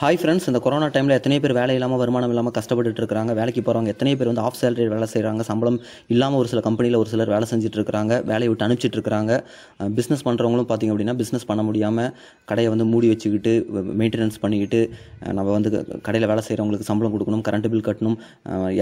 Hi friends இந்த corona டைமில் எத்தனை பேர் வேலை இல்லாமல் வருமானம் இல்லாமல் கஷ்டப்பட்டுட்டு இருக்காங்க? வேலைக்கு போகிறவங்க எத்தனை பேர் வந்து ஆஃப் சேலரி வேலை செய்கிறாங்க சம்பளம் இல்லாமல் ஒரு சில கம்பெனியில் ஒரு சிலர் வேலை செஞ்சுட்டு இருக்காங்க. வேலையை விட்டு அனுப்பிச்சிட்டு இருக்காங்க. பிஸ்னஸ் பண்ணுறவங்களும் பார்த்திங்க அப்படின்னா பிஸ்னஸ் பண்ண முடியாமல் கடையை வந்து மூடி வச்சுக்கிட்டு மெயின்டெனன்ஸ் பண்ணிக்கிட்டு நம்ம வந்து கடையில் வேலை செய்கிறவங்களுக்கு சம்பளம் கொடுக்கணும் கரண்ட் பில் கட்டணும்.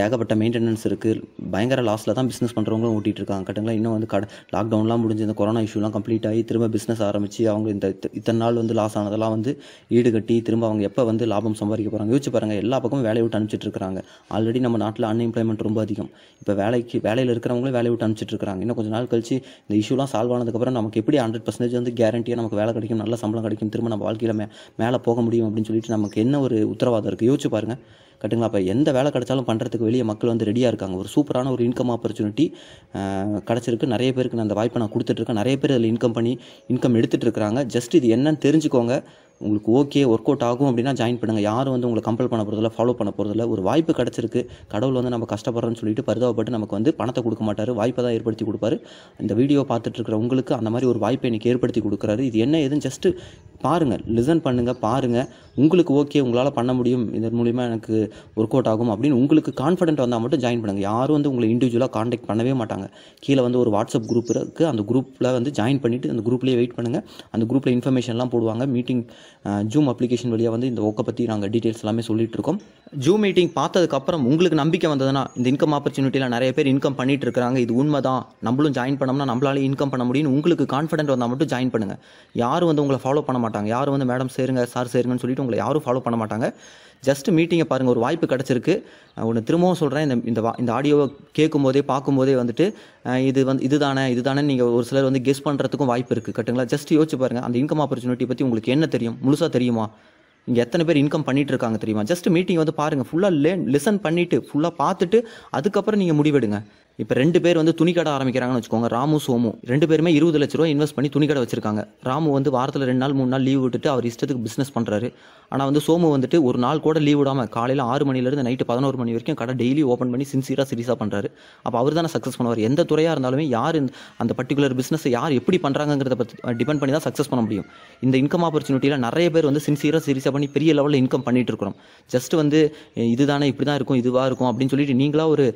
ஏகப்பட்ட மெயின்டெனன்ஸ் இருக்குது பயங்கர லாஸில் தான் பிஸ்னஸ் பண்ணுறவங்களும் ஓட்டிகிட்டு இருக்காங்க. கட்டுங்களா இன்னும் வந்து கடை லாக்டவுன்லாம் முடிஞ்சு இந்த கொரோனா இஷ்யூலாம் கம்ப்ளீட் ஆகி திரும்ப பிஸ்னஸ் ஆரம்பித்து அவங்க இந்த இத்தனை நாள் வந்து லாஸ் ஆனதெல்லாம் வந்து ஈடு கட்டி திரும்ப அவங்க எப்போ வந்து லாபம் சம்பாதிக்க போகிறாங்க யோசிச்சு பாருங்கள் எல்லா பக்கமும் வேலையை விட்டு அனுப்பிச்சிட்டு இருக்காங்க ஆல்ரெடி நம்ம நாட்டில் அன்எம்ப்ளாய்மெண்ட் ரொம்ப அதிகம். இப்போ வேலைக்கு வேலையில் இருக்கிறவங்களும் வேலையை விட்டு அனுப்பிச்சிட்டு இருக்காங்க இன்னும் கொஞ்ச நாள் கழிச்சு இந்த இஷ்யூலாம் சால்வ் ஆனதுக்கப்புறம் நமக்கு எப்படி ஹண்ட்ரட் பர்சன்டேஜ் வந்து கேரண்டியாக நமக்கு வேலை கிடைக்கும் நல்ல சம்பளம் கிடைக்கும் திரும்ப நம்ம வாழ்க்கையில் மே மேலே போக முடியும் அப்படின்னு சொல்லிட்டு நமக்கு என்ன ஒரு உத்தரவாதம் இருக்குது யோசிச்சு பாருங்கள் கட்டுங்களா? அப்போ எந்த வேலை கிடைச்சாலும் பண்ணுறதுக்கு வெளியே மக்கள் வந்து ரெடியாக இருக்காங்க. ஒரு சூப்பரான ஒரு இன்கம் ஆப்பர்ச்சுனிட்டி கிடச்சிருக்கு. நிறைய பேருக்கு நான் அந்த வாய்ப்பை நான் கொடுத்துட்ருக்கேன். நிறைய பேர் அதில் இன்கம் பண்ணி இன்கம் எடுத்துகிட்டு இருக்கிறாங்க ஜஸ்ட் இது என்னன்னு தெரிஞ்சுக்கோங்க. உங்களுக்கு ஓகே ஒர்க் அவுட் ஆகும் அப்படின்னா ஜாயின் பண்ணுங்கள் யாரும் வந்து உங்களை கம்பல் பண்ண போகிறதில்ல ஃபாலோ பண்ண போகிறதில்ல ஒரு வாய்ப்பு கிடச்சிருக்கு. கடவுள் வந்து நம்ம கஷ்டப்படுறோன்னு சொல்லிட்டு பரிதாபப்பட்டு நமக்கு வந்து பணத்தை கொடுக்க மாட்டார். வாய்ப்பை தான் ஏற்படுத்தி கொடுப்பாரு. இந்த வீடியோ பார்த்துட்டு இருக்கிற உங்களுக்கு அந்த மாதிரி ஒரு வாய்ப்பை எனக்கு ஏற்படுத்தி கொடுக்குறாரு. இது என்ன ஏதுன்னு ஜஸ்ட்டு பாருங்கள் லிசன் பண்ணுங்கள் பாருங்கள் உங்களுக்கு ஓகே உங்களால் பண்ண முடியும். இதன் மூலிமா எனக்கு ஒர்க் அவுட் ஆகும் அப்படின்னு உங்களுக்கு கான்ஃபிடென்ட் வந்தால் மட்டும் ஜாயின் பண்ணுங்கள் யாரும் வந்து உங்களை இண்டிவிஜுவலாக காண்டாக்ட் பண்ணவே மாட்டாங்க. கீழே வந்து ஒரு வாட்ஸ்அப் குரூப் இருக்குது அந்த குரூப்பில் வந்து ஜாயின் பண்ணிவிட்டு அந்த குரூப்லேயே வெயிட் பண்ணுங்கள் அந்த குரூப்பில் இன்ஃபர்மேஷன்லாம் போடுவாங்க. மீட்டிங் ஜூம் அப்ளிகேஷன் வழியாக வந்து இந்த ஒர்க்கை பற்றி நாங்கள் டீட்டெயில்ஸ் எல்லாமே சொல்லிட்டு இருக்கோம். ஜூம் மீட்டிங் பார்த்ததுக்கப்புறம் உங்களுக்கு நம்பிக்கை வந்ததுன்னா இந்த இன்கம் ஆப்பர்ச்சுனிட்டியில் நிறைய பேர் இன்கம் பண்ணிட்டு இருக்காங்க இது உண்மை தான் நம்மளும் ஜாயின் பண்ணோம்னா நம்மளால இன்கம் பண்ண முடியும்னு உங்களுக்கு கான்ஃபிடென்ட் வந்தால் மட்டும் ஜாயின் பண்ணுங்கள் யாரும் வந்து உங்களை ஃபாலோ பண்ண மாட்டாங்க. யாரும் வந்து மேடம் சேருங்க சார் சேருங்கன்னு சொல்லிட்டு உங்களை யாரும் ஃபாலோ பண்ண மாட்டாங்க. ஜஸ்ட் மீட்டிங்கை பாருங்கள் ஒரு வாய்ப்பு கிடச்சிருக்கு. ஒன்று திரும்பவும் சொல்கிறேன் இந்த இந்த வா- இந்த ஆடியோவை கேட்கும்போதே பார்க்கும்போதே வந்துட்டு இது வந்து இதுதானே இதுதானே நீங்கள் ஒரு சிலர் வந்து கெஸ் பண்ணுறதுக்கும் வாய்ப்பு இருக்குது கட்டுங்களா? ஜஸ்ட் யோசிச்சு பாருங்கள் அந்த இன்கம் ஆப்பர்ச்சுனிட்டி பற்றி உங்களுக்கு என்ன தெரியும்? முழுசாக தெரியுமா? இங்கே எத்தனை பேர் இன்கம் பண்ணிட்டு இருக்காங்க தெரியுமா? ஜஸ்ட் மீட்டிங் வந்து பாருங்கள் ஃபுல்லாக லே லிசன் பண்ணிவிட்டு ஃபுல்லாக பார்த்துட்டு அதுக்கப்புறம் நீங்கள் முடிவெடுங்க. இப்போ ரெண்டு பேர் வந்து துணி கடை ஆரம்பிக்கிறாங்கன்னு வச்சுக்கோங்க. ராமு சோமு. ரெண்டு பேருமே இருபது லட்ச ரூபா இன்வெஸ்ட் பண்ணி துணி கடை வச்சிருக்காங்க. ராமு வந்து வாரத்தில் ரெண்டு நாள் மூணு நாள் லீவ் விட்டுட்டு அவர் இஷ்டத்துக்கு பிஸ்னஸ் பண்ணுறாரு ஆனால் வந்து சோமு வந்துட்டு ஒரு நாள் கூட லீவ் விடாமல் காலையில் ஆறு மணிலேருந்து நைட்டு பதினோரு மணி வரைக்கும் கடை டெய்லி ஓப்பன் பண்ணி சின்சியராக சீரியஸாக பண்ணுறாரு அப்போ அவர் தானே சக்ஸஸ் பண்ணுவார். எந்த துறையாக இருந்தாலுமே யார் அந்த பர்டிகுலர் பிஸ்னஸை யார் எப்படி பண்ணுறாங்கிறத பற்றி டிபெண்ட் பண்ணி தான் சக்ஸஸ் பண்ண முடியும். இந்த இன்கம் ஆப்பர்ச்சுனிட்டியில் நிறைய பேர் வந்து சின்சியராக சீரியஸாக பண்ணி பெரிய லெவலில் இன்கம் பண்ணிட்டு இருக்கிறோம். ஜஸ்ட் வந்து இதுதானே இப்படி தான் இருக்கும் இதுவாக இருக்கும் அப்படின்னு சொல்லிட்டு நீங்களாக ஒரு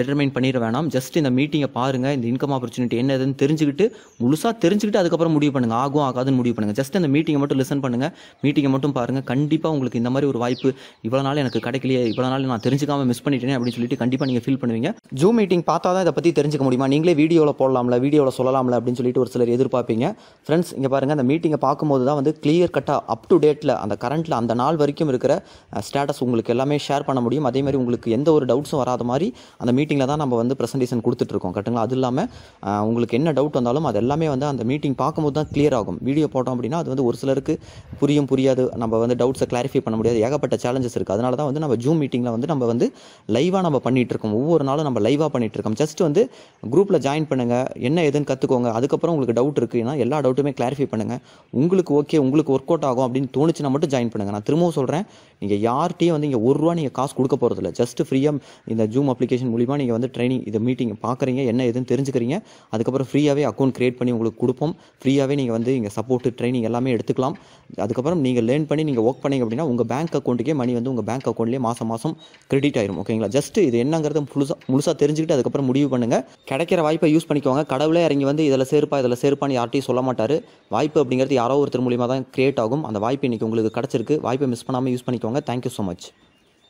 டிட்டர்மைன் பண்ணிட வேணாம். ஜஸ்ட் இந்த மீட்டிங்கை பாருங்கள் இந்த இன்கம் ஆப்பர்ச்சுனிட்டி என்னதுன்னு தெரிஞ்சுக்கிட்டு முழுசாக தெரிஞ்சுக்கிட்டு அதுக்கப்புறம் முடிவு பண்ணுங்கள் ஆகும் ஆகாதுன்னு முடிவு பண்ணுங்கள் ஜஸ்ட் அந்த மீட்டிங்கை மட்டும் லிசன் பண்ணுங்கள் மீட்டிங்கை மட்டும் பாருங்கள் கண்டிப்பாக உங்களுக்கு இந்த மாதிரி ஒரு வாய்ப்பு இவ்வளோ நாள் எனக்கு கிடைக்கலையே. இவ்வளோ நாள் நான் தெரிஞ்சுக்காம மிஸ் பண்ணிட்டேன் அப்படின்னு சொல்லிட்டு கண்டிப்பாக நீங்கள் ஃபீல் பண்ணுவீங்க. ஜூம் மீட்டிங் பார்த்தா தான் இதை பற்றி தெரிஞ்சுக்க முடியுமா? நீங்களே வீடியோவில் போடலாம்ல வீடியோவில் சொல்லலாம்ல அப்படின்னு சொல்லிட்டு ஒரு சிலர் எதிர்பார்ப்பீங்க. ஃப்ரெண்ட்ஸ் இங்கே பாருங்கள் அந்த மீட்டிங்கை பார்க்கும்போது தான் வந்து கிளியர் கட்டாக அப் டு டேட்டில் அந்த கரண்ட்டில் அந்த நாள் வரைக்கும் இருக்கிற ஸ்டேட்டஸ் உங்களுக்கு எல்லாமே ஷேர் பண்ண முடியும். அதே மாதிரி உங்களுக்கு எந்த ஒரு டவுட்ஸும் வராத மாதிரி அந்த மீட்டிங்கில் தான் நம்ம வந்து ப்ரெசன்டேஷன் கொடுத்துட்ருக்கோம் கரெக்டுங்களா அது இல்லாமல் உங்களுக்கு என்ன டவுட் வந்தாலும் அது எல்லாமே வந்து அந்த மீட்டிங் பார்க்கும்போது தான் கிளியர் ஆகும். வீடியோ போட்டோம் அப்படின்னா அது வந்து ஒரு சிலருக்கு புரியும் புரியாது. நம்ம வந்து டவுட்ஸை கிளாரிஃபை பண்ண முடியாது. ஏகப்பட்ட சேலஞ்சஸ் இருக்குது அதனால தான் வந்து நம்ம ஜூம் மீட்டிங்கில் வந்து நம்ம வந்து லைவாக நம்ம பண்ணிட்டு இருக்கோம். ஒவ்வொரு நாளும் நம்ம லைவாக பண்ணிகிட்டு இருக்கோம். ஜஸ்ட் வந்து குரூப்பில் ஜாயின் பண்ணுங்கள் என்ன ஏதுன்னு கற்றுக்கோங்க அதுக்கப்புறம் உங்களுக்கு டவுட் இருக்குன்னா எல்லா டவுட்டுமே கிளாரிஃபை பண்ணுங்கள் உங்களுக்கு ஓகே உங்களுக்கு ஒர்க் அவுட் ஆகும் அப்படின்னு தோணுச்சுன்னா மட்டும் ஜாயின் பண்ணுங்கள் நான் திரும்பவும் சொல்கிறேன் நீங்கள் யார்கிட்டையும் வந்து இங்கே ஒரு ரூபா நீங்கள் காசு கொடுக்க போகிறதில்ல ஜஸ்ட் ஃப்ரீயாக இந்த ஜூம் அப்ளிகேஷன் மூலிமா நீங்கள் வந்து ட்ரைனிங் இதை மீட்டிங் பார்க்குறீங்க என்ன ஏதுன்னு தெரிஞ்சுக்கிறீங்க. அதுக்கப்புறம் ஃப்ரீயாகவே அக்கௌண்ட் க்ரியேட் பண்ணி உங்களுக்கு கொடுப்போம். ஃப்ரீயாகவே நீங்கள் வந்து இங்கே சப்போர்ட்டு ட்ரைனிங் எல்லாமே எடுத்துக்கலாம். அதுக்கப்புறம் நீங்கள் லேர்ன் பண்ணி நீங்கள் ஒர்க் பண்ணீங்க அப்படின்னா உங்கள் பேங்க் அக்கௌண்ட்டுக்கே மணி வந்து உங்கள் பேங்க் அக்கௌண்ட்லேயே மாதம் மாதம் கிரெடிட் ஆயிரும். ஓகேங்களா ஜஸ்ட் இது என்னங்கிறத முழுசாக முழுசாக தெரிஞ்சுக்கிட்டு அதுக்கப்புறம் முடிவு பண்ணுங்கள் கிடைக்கிற வாய்ப்பை யூஸ் பண்ணிக்கோங்க. கடவுளே இறங்கி வந்து இதில் சேர்ப்பா இதில் சேர்ப்பான்னு யார்ட்டையும் சொல்ல மாட்டார். வாய்ப்பு அப்படிங்கிறது யாரோ ஒருத்தர் மூலியமாக தான் கிரியேட் ஆகும். அந்த வாய்ப்பு இன்றைக்கி உங்களுக்கு கிடச்சிருக்கு. வாய்ப்பை மிஸ் பண்ணாமல் யூஸ் பண்ணிக்கோங்க. Thank you so much